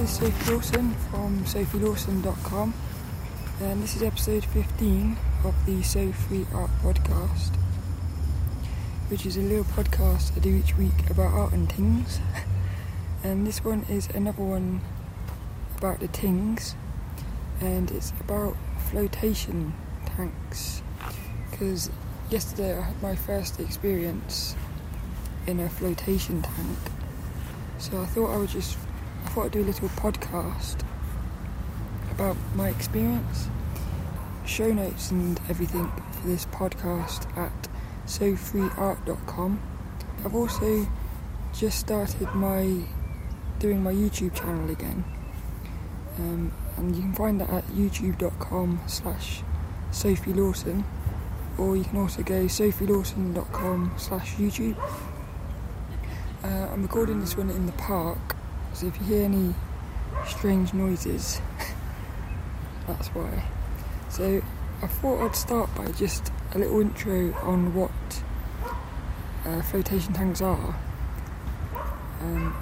is Sophie Lawson from sophielawson.com and this is episode 15 of the So Free Art podcast which is a little podcast I do each week about art and things. And this one is another one about the things and it's about flotation tanks because yesterday I had my first experience in a flotation tank. So I thought I would just I thought I'd do a little podcast about my experience. Show notes and everything for this podcast at sofreeart.com. I've also just started my doing my YouTube channel again. Um, and you can find that at youtube.com slash Sophie Lawson or you can also go sophielawson.com slash YouTube. Uh, I'm recording this one in the park so if you hear any strange noises, that's why. So I thought I'd start by just a little intro on what uh, flotation tanks are. Um,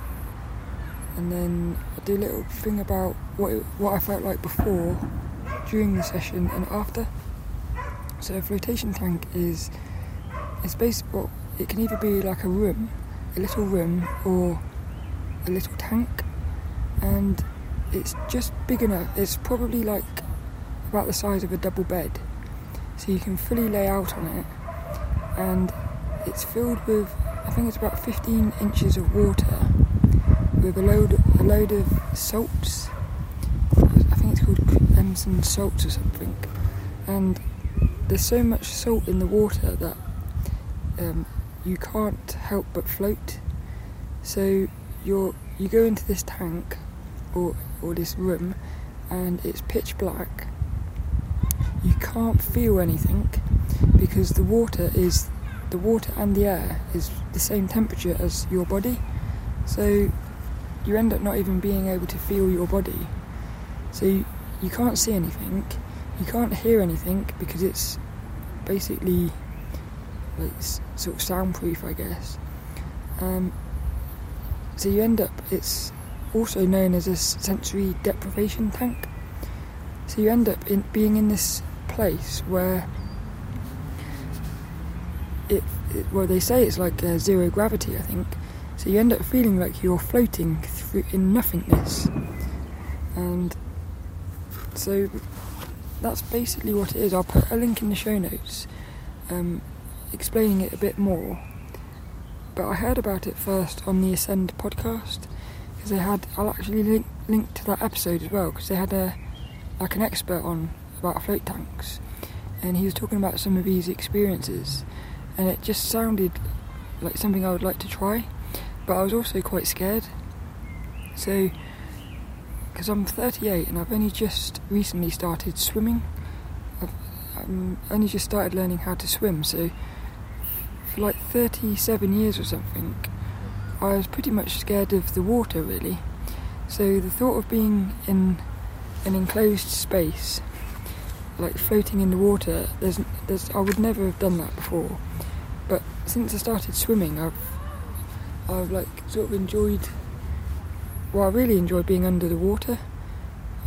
and then I'll do a little thing about what it, what I felt like before, during the session, and after. So a flotation tank is it's basically well, it can either be like a room, a little room, or a little tank, and it's just big enough. It's probably like about the size of a double bed, so you can fully lay out on it, and it's filled with I think it's about 15 inches of water with a load a load of salts. I think it's called Epsom salts or something, and there's so much salt in the water that um, you can't help but float. So you're you go into this tank or or this room and it's pitch black. You can't feel anything because the water is the water and the air is the same temperature as your body. So you end up not even being able to feel your body. So you, you can't see anything. You can't hear anything because it's basically like sort of soundproof i guess. Um, so you end up, it's also known as a sensory deprivation tank. So you end up in being in this place where it, it well they say it's like uh, zero gravity I think. So you end up feeling like you're floating through in nothingness, and so that's basically what it is. I'll put a link in the show notes, um, explaining it a bit more but I heard about it first on the Ascend podcast because they had. I'll actually link link to that episode as well because they had a like an expert on about float tanks, and he was talking about some of his experiences, and it just sounded like something I would like to try, but I was also quite scared. So, because I'm 38 and I've only just recently started swimming, I've I'm only just started learning how to swim, so for like 37 years or something, I was pretty much scared of the water really. So the thought of being in an enclosed space, like floating in the water, there's, there's, I would never have done that before. But since I started swimming, I've, I've like sort of enjoyed. Well, I really enjoy being under the water.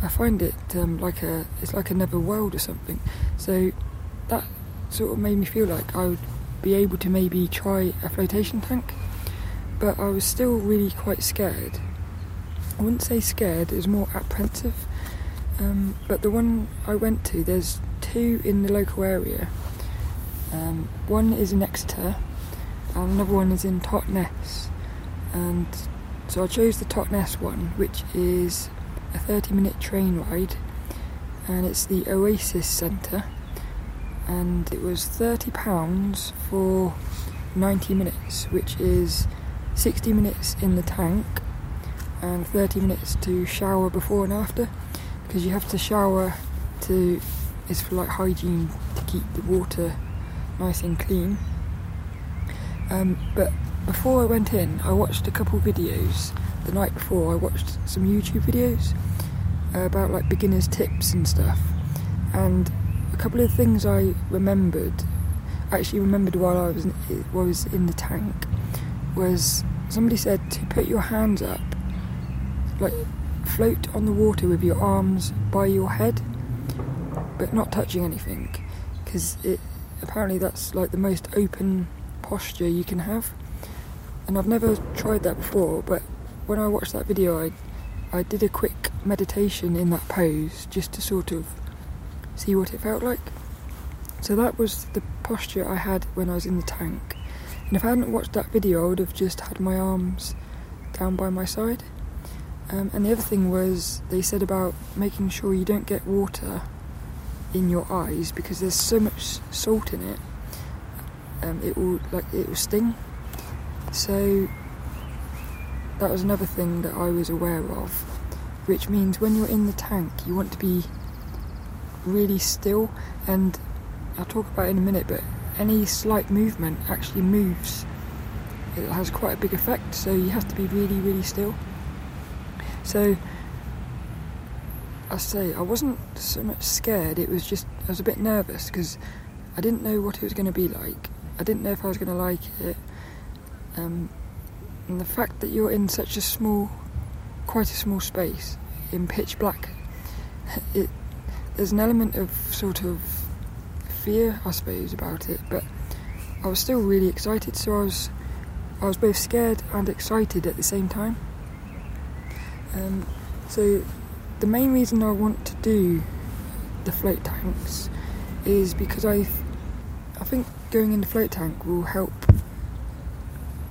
I find it um, like a, it's like another world or something. So that sort of made me feel like I would be able to maybe try a flotation tank, but I was still really quite scared. I wouldn't say scared, it was more apprehensive. Um, but the one I went to, there's two in the local area. Um, one is in Exeter, and another one is in Totnes. And so I chose the Totnes one, which is a 30 minute train ride, and it's the Oasis Centre and it was £30 for 90 minutes, which is 60 minutes in the tank and 30 minutes to shower before and after because you have to shower to it's for like hygiene to keep the water nice and clean. Um, but before I went in I watched a couple videos. The night before I watched some YouTube videos about like beginners tips and stuff. And a couple of things I remembered, actually remembered while I was in, was in the tank, was somebody said to put your hands up, like float on the water with your arms by your head, but not touching anything, because it apparently that's like the most open posture you can have. And I've never tried that before, but when I watched that video, I I did a quick meditation in that pose just to sort of see what it felt like. So that was the posture I had when I was in the tank. And if I hadn't watched that video, I would have just had my arms down by my side. Um, and the other thing was, they said about making sure you don't get water in your eyes because there's so much salt in it. Um, it will like it will sting. So that was another thing that I was aware of, which means when you're in the tank, you want to be really still. And I'll talk about it in a minute, but any slight movement actually moves. It has quite a big effect, so you have to be really, really still. So, I say I wasn't so much scared. It was just I was a bit nervous because I didn't know what it was going to be like. I didn't know if I was going to like it. Um, and the fact that you're in such a small, quite a small space in pitch black, it there's an element of sort of fear, I suppose, about it. But I was still really excited, so I was I was both scared and excited at the same time. Um, so the main reason I want to do the float tanks is because I I think going in the float tank will help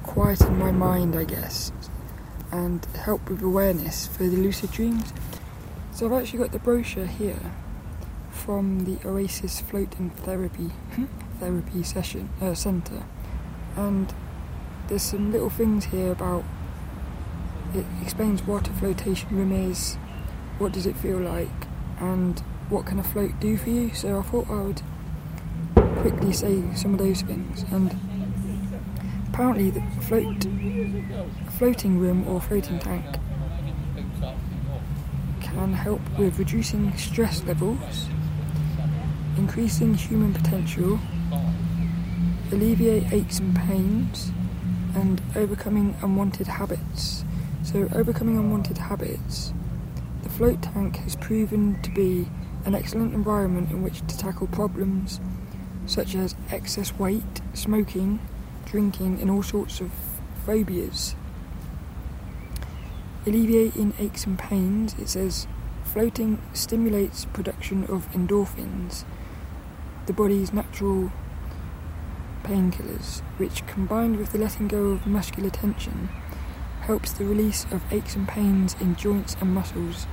quieten my mind, I guess, and help with awareness for the lucid dreams. So I've actually got the brochure here from the Oasis Floating Therapy therapy session uh, center, and there's some little things here about it explains what a flotation room is, what does it feel like, and what can a float do for you. So I thought I would quickly say some of those things. And apparently, the float, floating room or floating tank can help with reducing stress levels, increasing human potential, alleviate aches and pains, and overcoming unwanted habits. So, overcoming unwanted habits, the float tank has proven to be an excellent environment in which to tackle problems such as excess weight, smoking, drinking, and all sorts of phobias. Alleviating aches and pains, it says floating stimulates production of endorphins, the body's natural painkillers, which combined with the letting go of muscular tension helps the release of aches and pains in joints and muscles,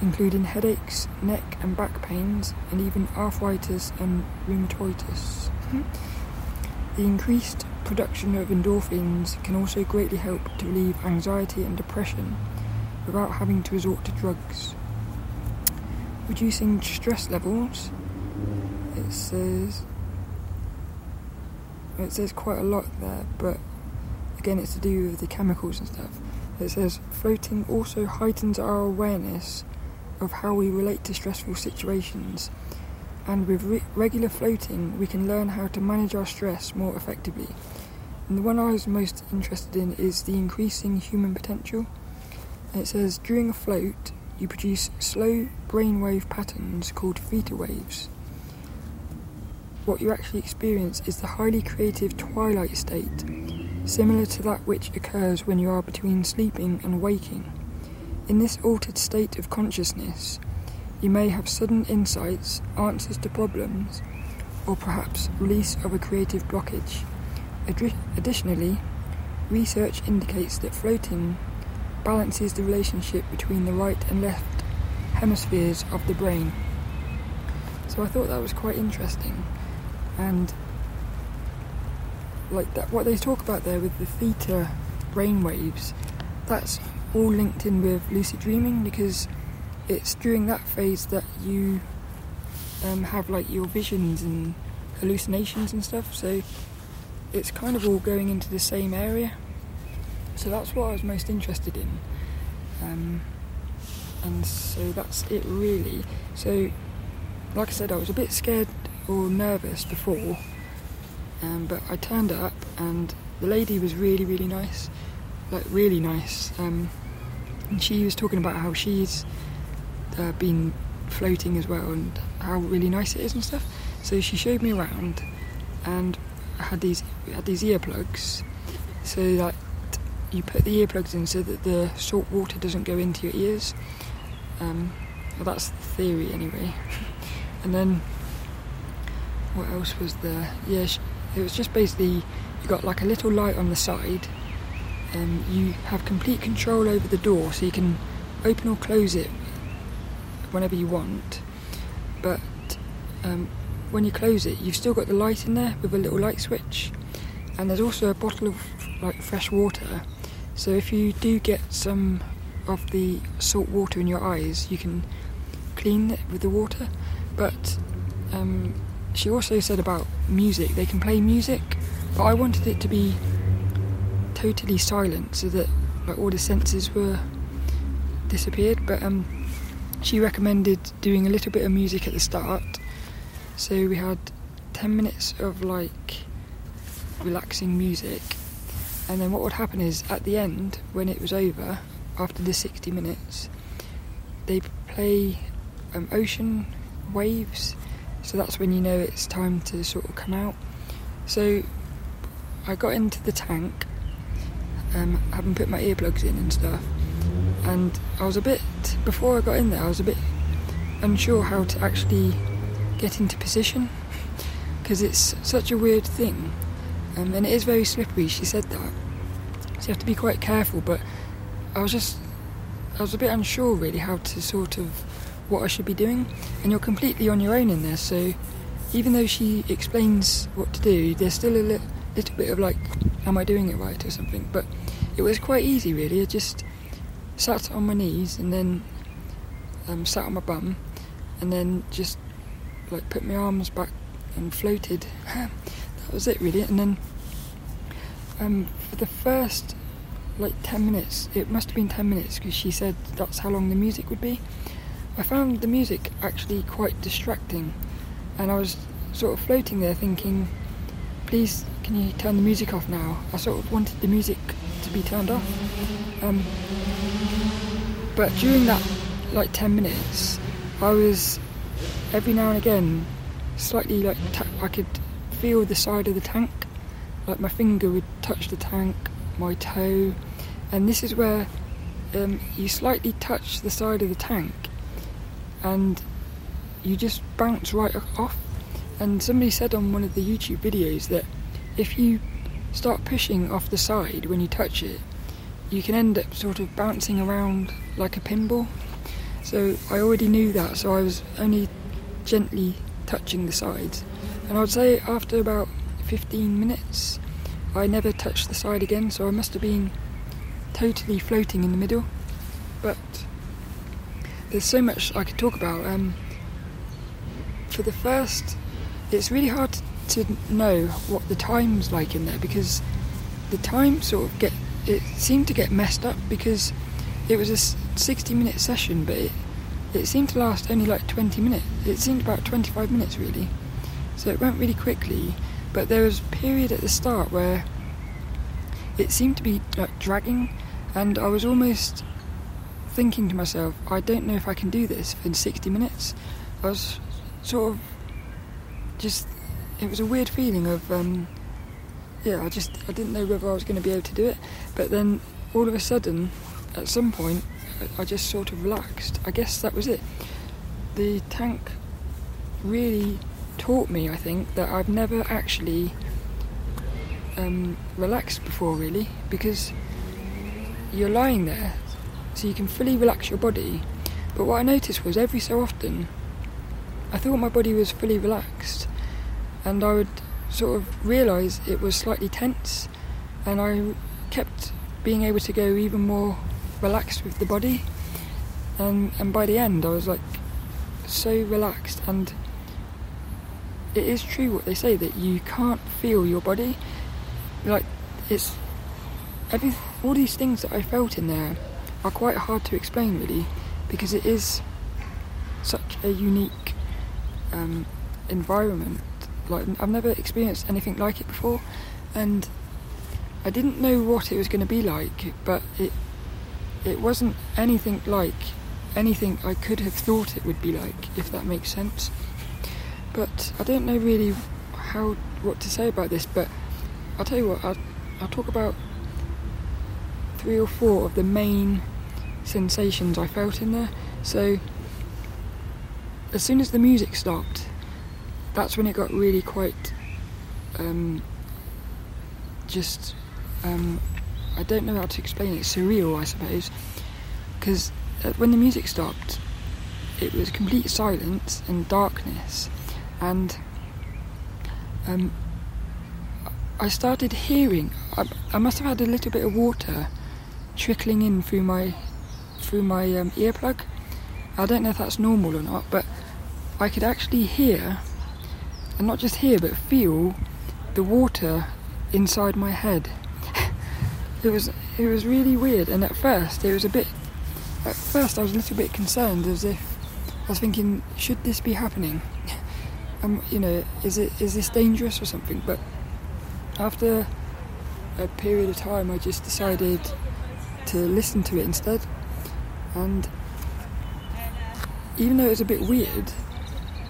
including headaches, neck and back pains, and even arthritis and rheumatoitis. the increased production of endorphins can also greatly help to relieve anxiety and depression without having to resort to drugs. Reducing stress levels, it says it says quite a lot there, but again, it's to do with the chemicals and stuff. It says floating also heightens our awareness of how we relate to stressful situations, and with re- regular floating, we can learn how to manage our stress more effectively. And the one I was most interested in is the increasing human potential. It says during a float, you produce slow brainwave patterns called theta waves. What you actually experience is the highly creative twilight state, similar to that which occurs when you are between sleeping and waking. In this altered state of consciousness, you may have sudden insights, answers to problems, or perhaps release of a creative blockage. Additionally, research indicates that floating balances the relationship between the right and left hemispheres of the brain. So I thought that was quite interesting, and like that, what they talk about there with the theta brainwaves, that's all linked in with lucid dreaming because it's during that phase that you um, have like your visions and hallucinations and stuff. So it's kind of all going into the same area. So that's what I was most interested in. Um, and so that's it really. So, like I said, I was a bit scared or nervous before, um, but I turned up and the lady was really, really nice. Like, really nice. Um, and she was talking about how she's uh, been floating as well and how really nice it is and stuff. So she showed me around, and I had these had these earplugs, so that you put the earplugs in so that the salt water doesn't go into your ears. Um, well, that's the theory anyway. and then what else was there? Yeah, it was just basically you got like a little light on the side. Um, you have complete control over the door, so you can open or close it whenever you want. But um, when you close it, you've still got the light in there with a little light switch, and there's also a bottle of like fresh water. So if you do get some of the salt water in your eyes, you can clean it with the water. But um, she also said about music, they can play music, but I wanted it to be totally silent so that like all the senses were disappeared. But um, she recommended doing a little bit of music at the start. So we had 10 minutes of like relaxing music, and then what would happen is at the end, when it was over, after the 60 minutes, they play um, ocean waves, so that's when you know it's time to sort of come out. So I got into the tank, um, having put my earplugs in and stuff, and I was a bit before I got in there. I was a bit unsure how to actually get into position because it's such a weird thing, um, and it is very slippery. She said that, so you have to be quite careful. But I was just, I was a bit unsure really how to sort of what I should be doing, and you're completely on your own in there. So even though she explains what to do, there's still a li- little bit of like, am I doing it right or something? But it was quite easy really. I just sat on my knees and then um, sat on my bum and then just like put my arms back and floated. that was it really. And then um, for the first like 10 minutes, it must have been 10 minutes because she said that's how long the music would be. I found the music actually quite distracting and I was sort of floating there thinking, please can you turn the music off now? I sort of wanted the music to be turned off. Um, but during that like 10 minutes, I was every now and again slightly like I could feel the side of the tank, like my finger would touch the tank, my toe, and this is where um, you slightly touch the side of the tank and you just bounce right off. And somebody said on one of the YouTube videos that if you start pushing off the side when you touch it, you can end up sort of bouncing around like a pinball. So I already knew that, so I was only gently touching the sides. And I would say after about 15 minutes, I never touched the side again, so I must have been totally floating in the middle. But there's so much I could talk about. Um, for the first, it's really hard to know what the time's like in there because the time sort of get it seemed to get messed up because it was a 60 minute session, but it, it seemed to last only like 20 minutes. It seemed about 25 minutes really. So it went really quickly, but there was a period at the start where it seemed to be like dragging, and I was almost thinking to myself, I don't know if I can do this in 60 minutes. I was sort of just, it was a weird feeling of, um, yeah, I just, I didn't know whether I was going to be able to do it, but then all of a sudden, at some point, I just sort of relaxed. I guess that was it. The tank really taught me, I think, that I've never actually um, relaxed before, really, because you're lying there, so you can fully relax your body. But what I noticed was every so often, I thought my body was fully relaxed, and I would sort of realise it was slightly tense, and I kept being able to go even more relaxed with the body. And, and by the end, I was like so relaxed. And it is true what they say that you can't feel your body. Like, it's every, all these things that I felt in there are quite hard to explain, really, because it is such a unique um, environment. Like, I've never experienced anything like it before, and I didn't know what it was going to be like, but it it wasn't anything like anything I could have thought it would be like, if that makes sense. But I don't know really how what to say about this. But I'll tell you what, I'll, I'll talk about three or four of the main sensations I felt in there. So as soon as the music stopped, that's when it got really quite um, just um, I don't know how to explain it. Surreal, I suppose, because uh, when the music stopped, it was complete silence and darkness, and um, I started hearing. I, I, must have had a little bit of water trickling in through my through my um, earplug. I don't know if that's normal or not, but I could actually hear, and not just hear, but feel the water inside my head. it was it was really weird, and at first it was a bit. At first, I was a little bit concerned, as if I was thinking, should this be happening? um, you know, is it is this dangerous or something? But after a period of time, I just decided to listen to it instead, and even though it was a bit weird,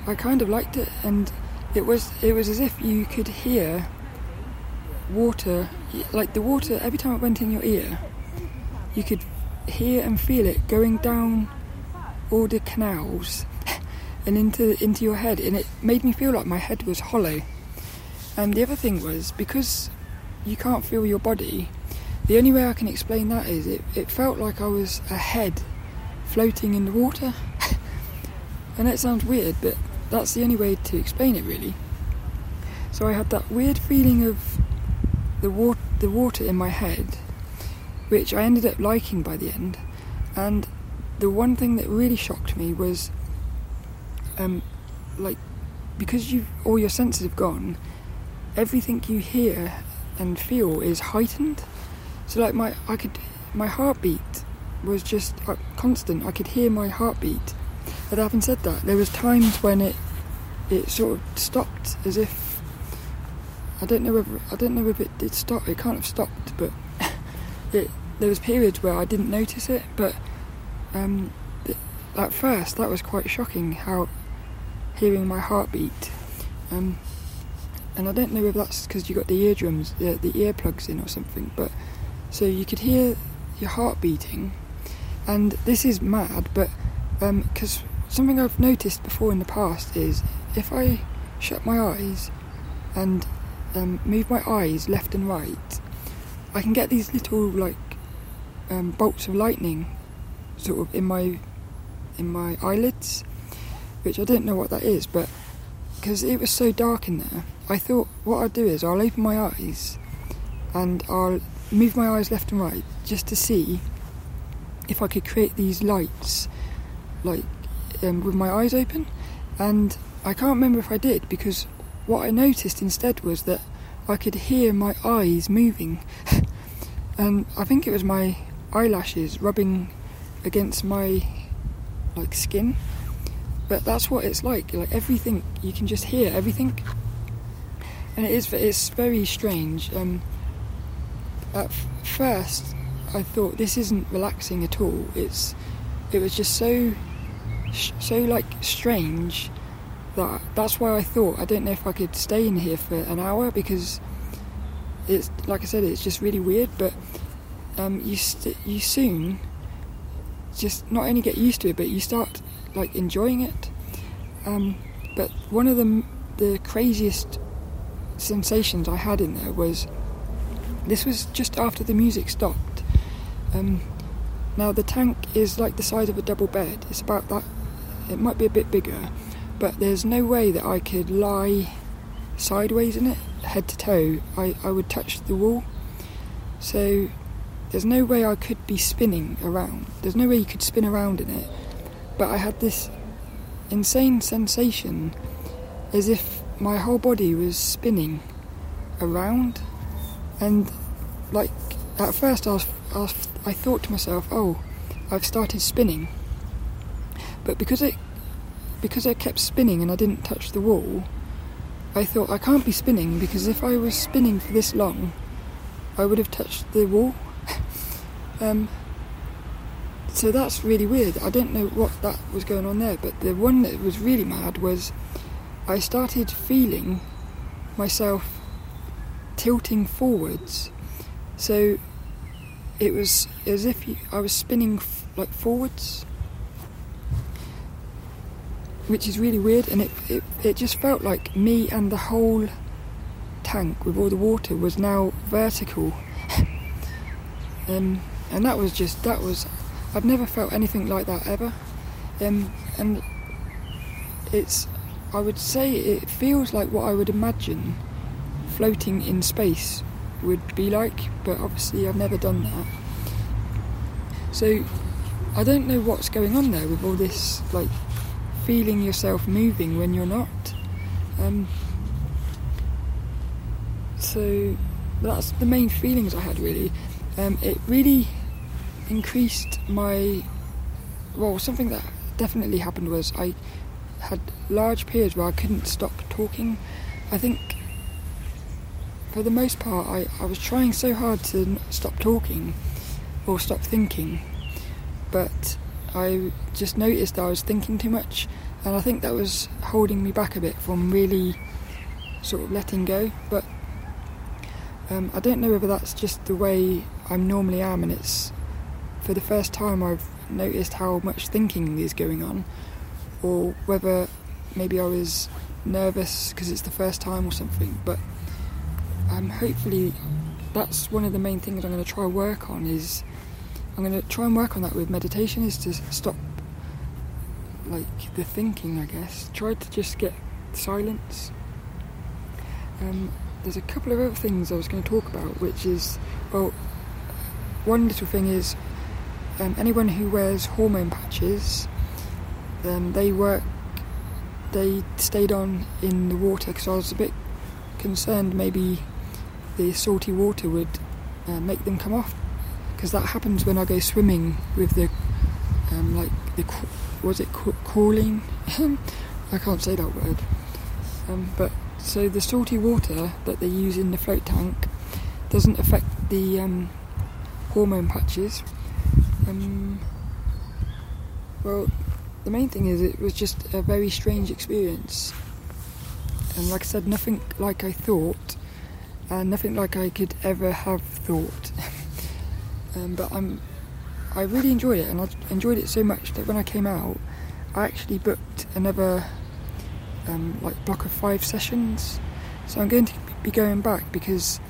I kind of liked it, and it was it was as if you could hear water, like the water. Every time it went in your ear, you could hear and feel it going down all the canals and into into your head, and it made me feel like my head was hollow. And the other thing was because you can't feel your body. The only way I can explain that is it, it felt like I was a head floating in the water. and that sounds weird, but that's the only way to explain it really. So I had that weird feeling of the water, the water in my head, which I ended up liking by the end. And the one thing that really shocked me was, um, like, because you all your senses have gone, everything you hear and feel is heightened. So like my, I could, my heartbeat was just constant. I could hear my heartbeat. But having said that, there was times when it, it sort of stopped, as if I don't know whether I don't know if it did stop. It can't have stopped, but it, there was periods where I didn't notice it. But um, at first, that was quite shocking. How hearing my heartbeat, um, and I don't know if that's because you got the eardrums, the, the earplugs in or something. But so you could hear your heart beating, and this is mad. But because um, something I've noticed before in the past is if I shut my eyes and um, move my eyes left and right, I can get these little like um, bolts of lightning sort of in my in my eyelids, which I don't know what that is, but because it was so dark in there, I thought what I'll do is I'll open my eyes and I'll move my eyes left and right just to see if I could create these lights like um, with my eyes open and I can't remember if I did because what I noticed instead was that I could hear my eyes moving, and I think it was my eyelashes rubbing against my like skin. But that's what it's like. Like everything, you can just hear everything, and it is. It's very strange. Um, at f- first, I thought this isn't relaxing at all. It's. It was just so, so like strange that that's why I thought I don't know if I could stay in here for an hour because it's like I said it's just really weird but um, you st- you soon just not only get used to it but you start like enjoying it um, but one of the the craziest sensations I had in there was this was just after the music stopped um, now the tank is like the size of a double bed it's about that it might be a bit bigger but there's no way that I could lie sideways in it, head to toe. I, I would touch the wall. So there's no way I could be spinning around. There's no way you could spin around in it. But I had this insane sensation as if my whole body was spinning around. And like at first I was, I, thought to myself, oh, I've started spinning. But because it because I kept spinning and I didn't touch the wall, I thought I can't be spinning because if I was spinning for this long, I would have touched the wall. um, so that's really weird. I don't know what that was going on there, but the one that was really mad was I started feeling myself tilting forwards. So it was as if you, I was spinning f- like forwards, which is really weird, and it, it, it just felt like me and the whole tank with all the water was now vertical. um, and that was just, that was I've never felt anything like that ever, um, and it's. I would say it feels like what I would imagine floating in space would be like, but obviously I've never done that. So I don't know what's going on there with all this, like feeling yourself moving when you're not. Um, so that's the main feelings I had really. Um, it really increased my well something that definitely happened was I had large periods where I couldn't stop talking. I think for the most part I, I was trying so hard to stop talking or stop thinking but I just noticed I was thinking too much and I think that was holding me back a bit from really sort of letting go but um, I don't know whether that's just the way I normally am and it's for the first time I've noticed how much thinking is going on, or whether maybe I was nervous because it's the first time or something. But um, hopefully, that's one of the main things I'm going to try and work on. Is I'm going to try and work on that with meditation. Is to stop like the thinking. I guess try to just get silence. Um, there's a couple of other things I was going to talk about, which is well, one little thing is um, anyone who wears hormone patches, um, they work, they stayed on in the water because I was a bit concerned maybe the salty water would uh, make them come off because that happens when I go swimming with the um, like the was it crawling? I can't say that word. Um, but so the salty water that they use in the float tank doesn't affect the um, hormone patches um, well, the main thing is it was just a very strange experience. And like I said, nothing like I thought, and nothing like I could ever have thought. um, but I'm, I really enjoyed it, and I enjoyed it so much that when I came out, I actually booked another um, like block of five sessions. So I'm going to be going back because,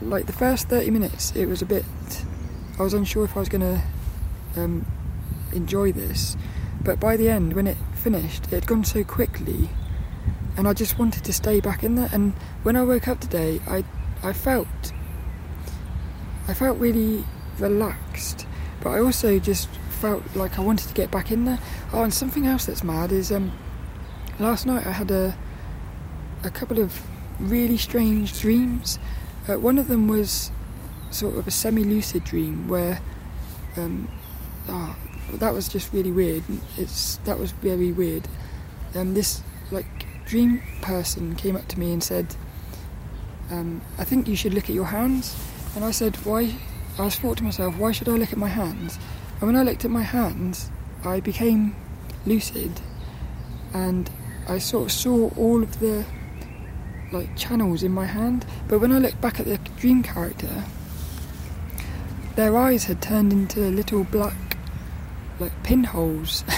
like the first 30 minutes, it was a bit I was unsure if I was going to um, enjoy this, but by the end, when it finished, it had gone so quickly, and I just wanted to stay back in there. And when I woke up today, I I felt I felt really relaxed, but I also just felt like I wanted to get back in there. Oh, and something else that's mad is um, last night I had a a couple of really strange dreams. Uh, one of them was sort of a semi-lucid dream where um, oh, that was just really weird. It's that was very weird. Um, this dream person came up to me and said, um, "I think you should look at your hands." And I said, "Why?" I thought to myself, "Why should I look at my hands?" And when I looked at my hands, I became lucid, and I sort of saw all of the like channels in my hand. But when I looked back at the dream character, their eyes had turned into little black, like pinholes.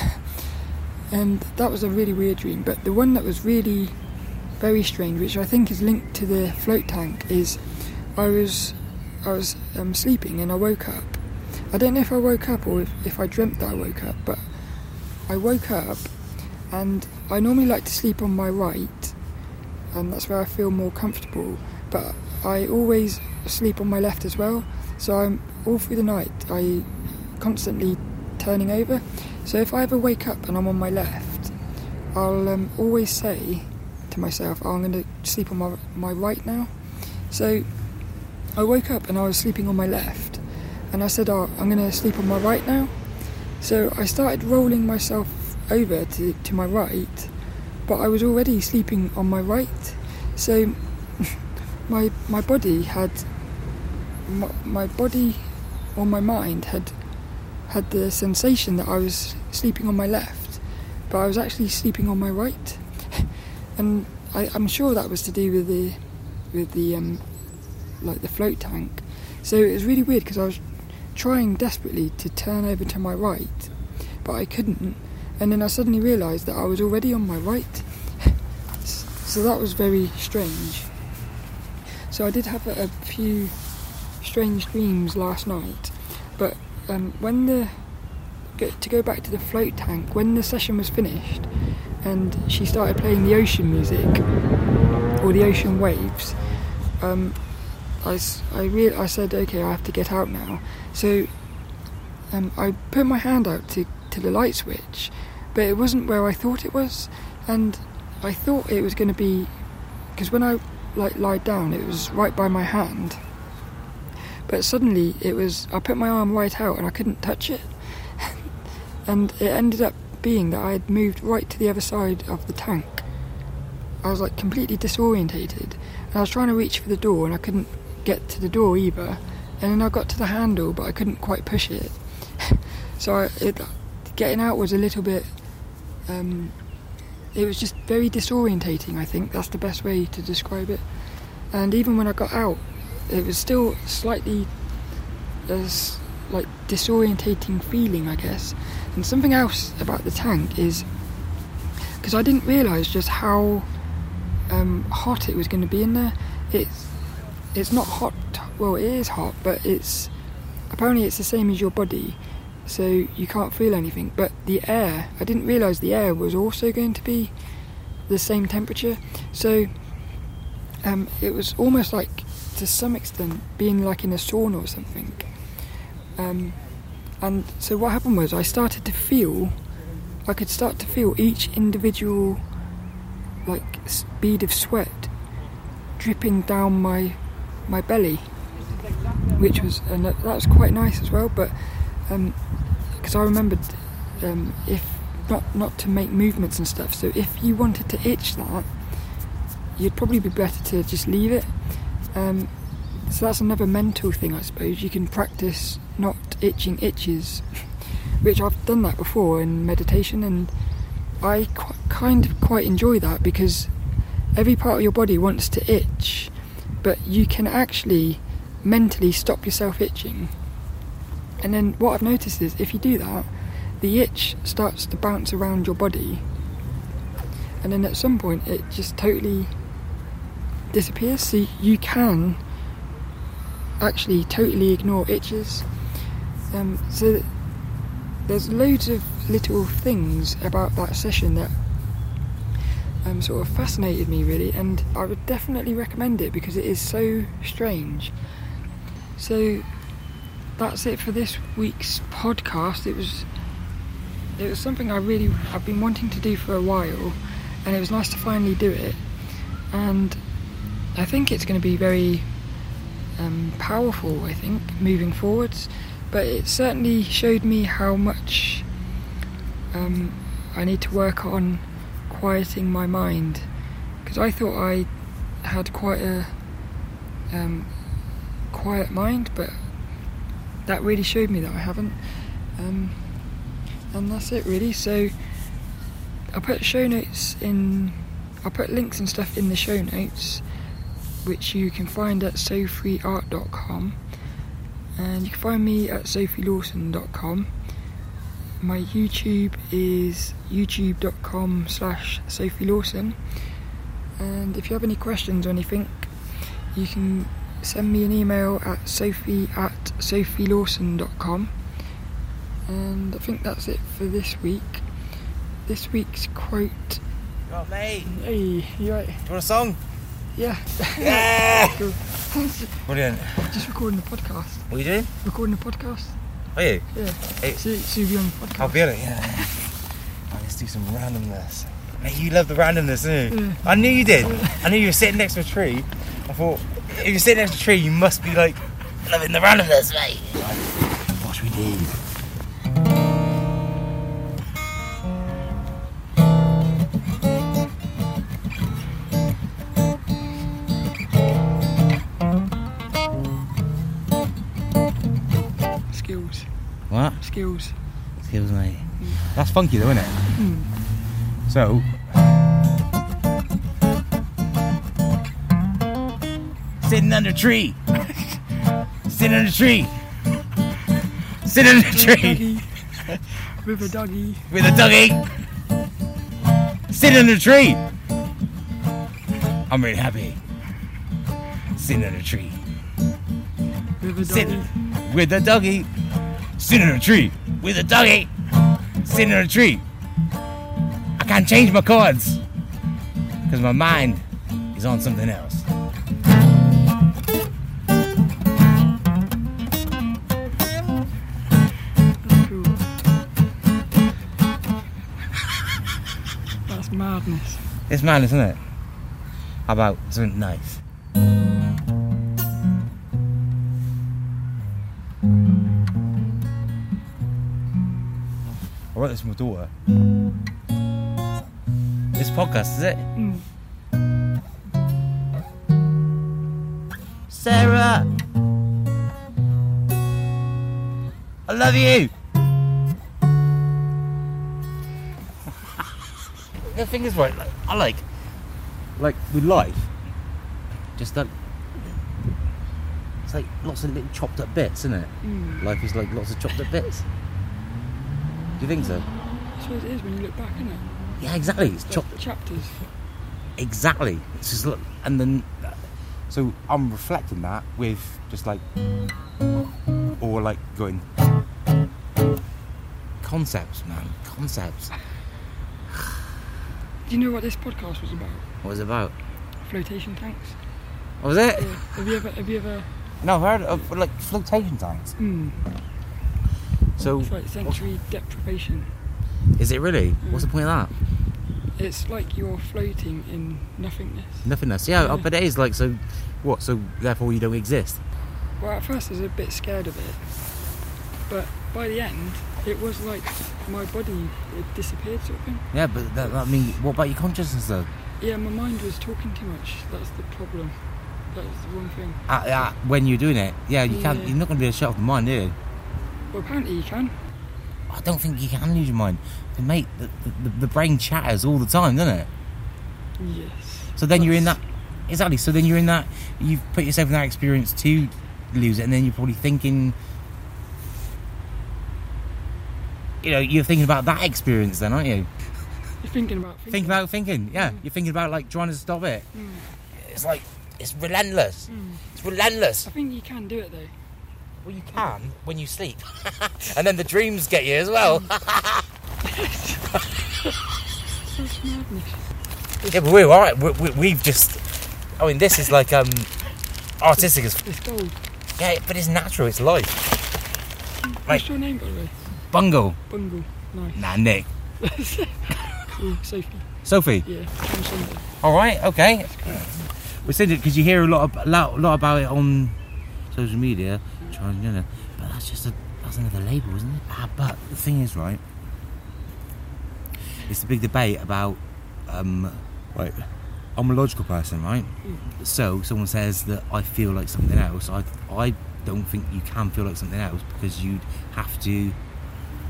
and that was a really weird dream. But the one that was really very strange, which I think is linked to the float tank, is I was I was um, sleeping and I woke up. I don't know if I woke up or if, if I dreamt that I woke up, but I woke up and I normally like to sleep on my right, and that's where I feel more comfortable. But I always sleep on my left as well, so I'm all through the night, I constantly turning over. So if I ever wake up and I'm on my left, I'll um, always say to myself, oh, I'm going to sleep on my, my right now. So I woke up and I was sleeping on my left, and I said, oh, I'm going to sleep on my right now. So I started rolling myself over to, to my right, but I was already sleeping on my right. So my my body had my, my body or my mind had had the sensation that I was sleeping on my left, but I was actually sleeping on my right, and I, I'm sure that was to do with the with the um, like the float tank. So it was really weird because I was trying desperately to turn over to my right, but I couldn't. And then I suddenly realised that I was already on my right. so that was very strange. So I did have a, a few strange dreams last night, but um, when the to go back to the float tank, when the session was finished, and she started playing the ocean music or the ocean waves, um, I, I, re- I said, okay, I have to get out now. So um, I put my hand out to, to the light switch, but it wasn't where I thought it was, and I thought it was going to be because when I like lied down, it was right by my hand. But suddenly it was I put my arm right out and I couldn't touch it, and it ended up being that I had moved right to the other side of the tank. I was like completely disorientated, and I was trying to reach for the door and I couldn't get to the door either. And then I got to the handle, but I couldn't quite push it. so I, it, getting out was a little bit. Um, it was just very disorientating. I think that's the best way to describe it. And even when I got out, it was still slightly as like disorientating feeling, I guess. And something else about the tank is because I didn't realise just how um, hot it was going to be in there. It's it's not hot. Well, it is hot, but it's apparently it's the same as your body, so you can't feel anything. But the air, I didn't realise the air was also going to be the same temperature. So um, it was almost like, to some extent, being like in a sauna or something. Um, and so what happened was I started to feel, I could start to feel each individual like bead of sweat dripping down my my belly, which was and that was quite nice as well. But because um, I remembered um, if not not to make movements and stuff. So if you wanted to itch that, you'd probably be better to just leave it. Um, so that's another mental thing, I suppose. You can practice not itching itches, which I've done that before in meditation, and I qu- kind of quite enjoy that because every part of your body wants to itch, but you can actually mentally stop yourself itching. And then what I've noticed is if you do that, the itch starts to bounce around your body, and then at some point it just totally disappears. So you can actually totally ignore itches. Um, so there's loads of little things about that session that um, sort of fascinated me really, and I would definitely recommend it because it is so strange. So that's it for this week's podcast. It was it was something I really I've been wanting to do for a while, and it was nice to finally do it. And I think it's going to be very um, powerful. I think moving forwards, but it certainly showed me how much um, I need to work on quieting my mind because I thought I had quite a um, quiet mind, but that really showed me that I haven't. Um, and that's it really. So I'll put show notes in. I'll put links and stuff in the show notes, which you can find at sofreeart.com, and you can find me at sophielawson.com my YouTube is youtube.com slash sophielawson and if you have any questions or anything you can send me an email at sophie at sophielawson.com and I think that's it for this week. This week's quote Oh mate. Hey, you right? You want a song? Yeah. Yeah! Cool. Brilliant. Just recording the podcast. What are you doing? Recording the podcast. Are you? Yeah. Hey. So, so you'll be on the podcast. I'll be on it, yeah. Right, let's do some randomness. Mate, you love the randomness, don't you? Yeah. I knew you did. I knew you were sitting next to a tree. I thought, if you're sitting next to a tree, you must be like, loving the randomness, mate. Like, what should we do? Skills. What? Skills. skills. Skills, mate. That's funky though, isn't it? Mm. So. Sitting under a tree. Sitting under a tree. Sitting under a tree With a doggy. with a doggy. Sitting under a tree. I'm really happy. Sitting under a tree. With a doggy. Sitting with a doggy. Sitting in a tree with a doggy. Sitting in a tree. I can't change my chords because my mind is on something else. That's madness. It's madness, isn't it? How about something nice? For my daughter. This podcast, is it? Mm. Sarah! I love you! the thing is, right, like, I like, like, with life, just that, it's like lots of little chopped up bits, isn't it? Mm. Life is like lots of chopped up bits. Do you think so? I suppose it is when you look back, isn't it? Yeah, exactly. It's chopped. chapters. Exactly. It's just look, and then, so I'm reflecting that with just like, or like going concepts, man, concepts. Do you know what this podcast was about? What was it about? Flotation tanks. What was it? Yeah. Have you ever? Have you ever? No, I've heard of like flotation tanks. Mm. So, It's like sensory deprivation. is it really? What's the point of that? It's like you're floating in nothingness. Nothingness. Yeah, Yeah. but it is like so. What? So therefore you don't exist. Well, at first I was a bit scared of it, but by the end, it was like my body it disappeared, sort of thing. Yeah, but that, I mean, what about your consciousness though? Yeah, my mind was talking too much. That's the problem. That's the one thing. Uh, uh, when you're doing it, yeah, you can't. You're not going to be able to shut off the mind, are you? Well, apparently you can. I don't think you can lose your mind. But mate, the, the, the brain chatters all the time, doesn't it? Yes. So then you're in that. Exactly. So then you're in that. You've put yourself in that experience to lose it, and then you're probably thinking. You know, you're thinking about that experience, then, aren't you? You're thinking about thinking. Think about thinking. Yeah, you're thinking about like trying to stop it. Mm. It's like it's relentless. Mm. It's relentless. I think you can do it though. Well, you can when you sleep, and then the dreams get you as well. Yeah, but we're all right. We, we, we've just. I mean, this is like um artistic as It's gold. yeah, but it's natural. It's life. Right. What's your name, by the way? Bungle. Bungle. Nice. Nah, Nick. Ooh, Sophie. Sophie. Yeah. On Sunday. All right. Okay. We said it because you hear a lot, of, lot, lot about it on social media. Transgender, but that's just a that's another label, isn't it? Ah, but the thing is, right? It's the big debate about um, right. I'm a logical person, right? So someone says that I feel like something else. I I don't think you can feel like something else because you'd have to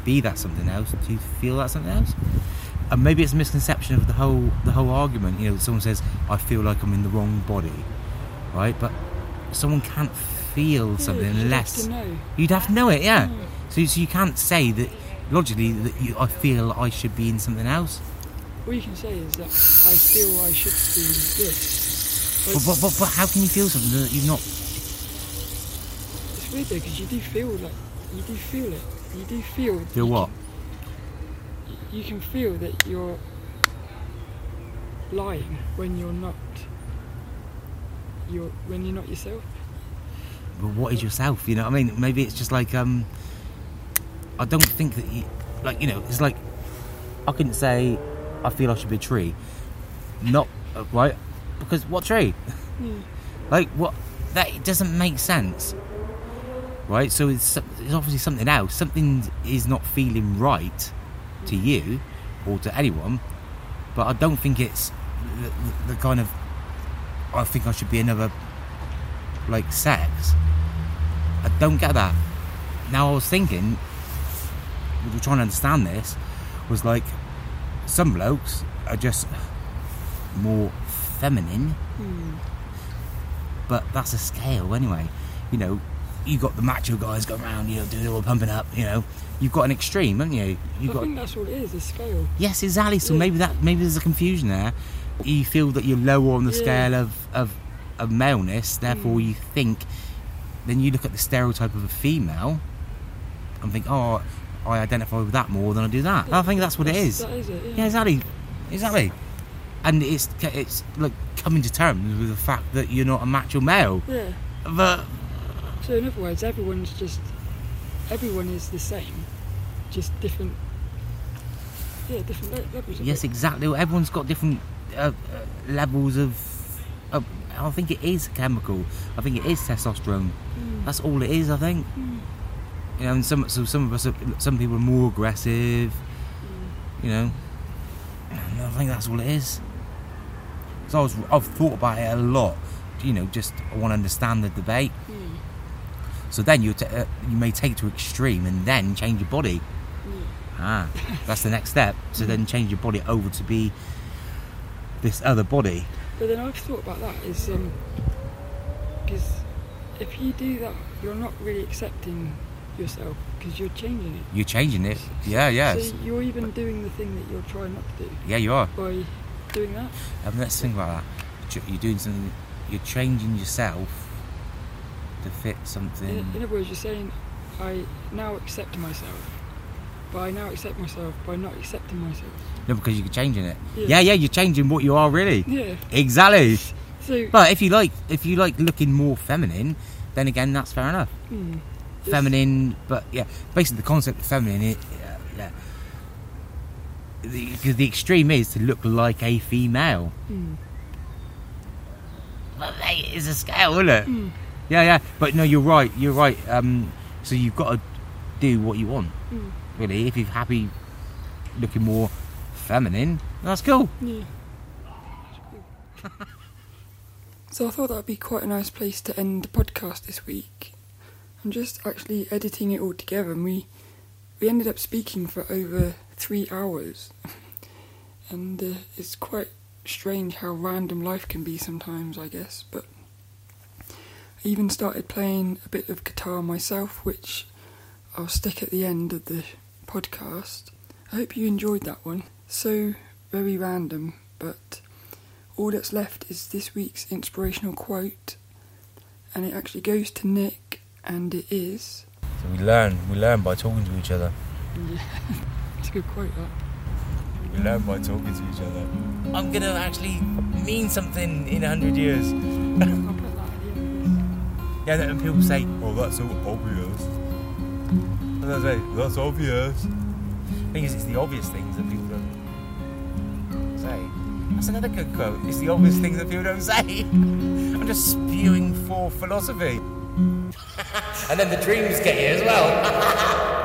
be that something else to feel that something else. And maybe it's a misconception of the whole the whole argument. You know, someone says I feel like I'm in the wrong body, right? But someone can't feel something yeah, you'd unless Have to know. you'd have to know it. Yeah. Yeah. So, so you can't say that logically that you, I feel I should be in something else. All you can say is that I feel I should be this. But, but, but, but how can you feel something that you've not? It's weird though because you do feel like you do feel it. You do feel. Feel you what? Can, you can feel that you're lying when you're not. You're when you're not yourself. But what is yourself? You know, what I mean, maybe it's just like um, I don't think that you, like you know, it's like I couldn't say I feel I should be a tree, not uh, right, because what tree? Yeah. Like what? That doesn't make sense, right? So it's it's obviously something else. Something is not feeling right to you or to anyone, but I don't think it's the, the, the kind of. I think I should be another like sex. I don't get that. Now I was thinking, we're trying to understand this was like some blokes are just more feminine, Hmm. but that's a scale anyway. You know, you got the macho guys going around, you know, doing all the pumping up. You know, you've got an extreme, haven't you? You've I got think that's what it is, a scale. yes, exactly. So Yeah. maybe that maybe there's a confusion there. You feel that you're lower on the Yeah. scale of of, of maleness, therefore Mm. you think. Then you look at the stereotype of a female and think, oh, I identify with that more than I do that. I think that's what it is. That is it, yeah. Yeah, exactly, exactly. And it's it's like coming to terms with the fact that you're not a macho male. Yeah. But So in other words, everyone's just everyone is the same, just different. Yeah, different levels. Of yes, exactly. Everyone's got different uh, uh, levels of. Uh, I think it is chemical. I think it is testosterone. Mm. That's all it is. I think. Mm. You know, and some so some of us, are, some people are more aggressive. Mm. You know, I think that's all it is. So I was, I've thought about it a lot. You know, just I want to understand the debate. Mm. So then you t- uh, you may take it to extreme and then change your body. Mm. Ah, that's the next step. So then change your body over to be this other body. But then I've thought about that is um, because if you do that, you're not really accepting yourself because you're changing it. You're changing it. Yeah, yeah, So you're even doing the thing that you're trying not to do yeah. You are. by doing that. And let's think about that. You're doing something. You're changing yourself to fit something. In, in other words, you're saying, I now accept myself, but I now accept myself by not accepting myself. No, because you're changing it. Yeah. Yeah, yeah. You're changing what you are really. Yeah. Exactly. So, But if you like, if you like looking more feminine, then again, that's fair enough. Yes. feminine, but yeah, basically the concept of feminine, it, yeah, yeah. Because the, extreme is to look like a female. hmm, But mate, it's a scale, isn't it? hmm, Yeah, yeah. But no, you're right. You're right. Um, so you've got to do what you want, hmm, really. If you're happy looking more feminine, that's cool. yeah. so I thought that'd be quite a nice place to end the podcast this week. I'm just actually editing it all together, and we we ended up speaking for over three hours, and uh, it's quite strange how random life can be sometimes, I guess. But I even started playing a bit of guitar myself, which I'll stick at the end of the podcast. I hope you enjoyed that one. So very random, but all that's left is this week's inspirational quote, and it actually goes to Nick, and it is. So we learn. We learn by talking to each other. Yeah, it's a good quote. That. We learn by talking to each other. I'm gonna actually mean something in a hundred years. I'll put that at. Yeah, and people say, "Oh, that's so obvious." Say, "That's obvious." thing is, it's the obvious things that people don't say. That's another good quote. It's the obvious things that people don't say. I'm just spewing for philosophy. and then the dreams get you as well.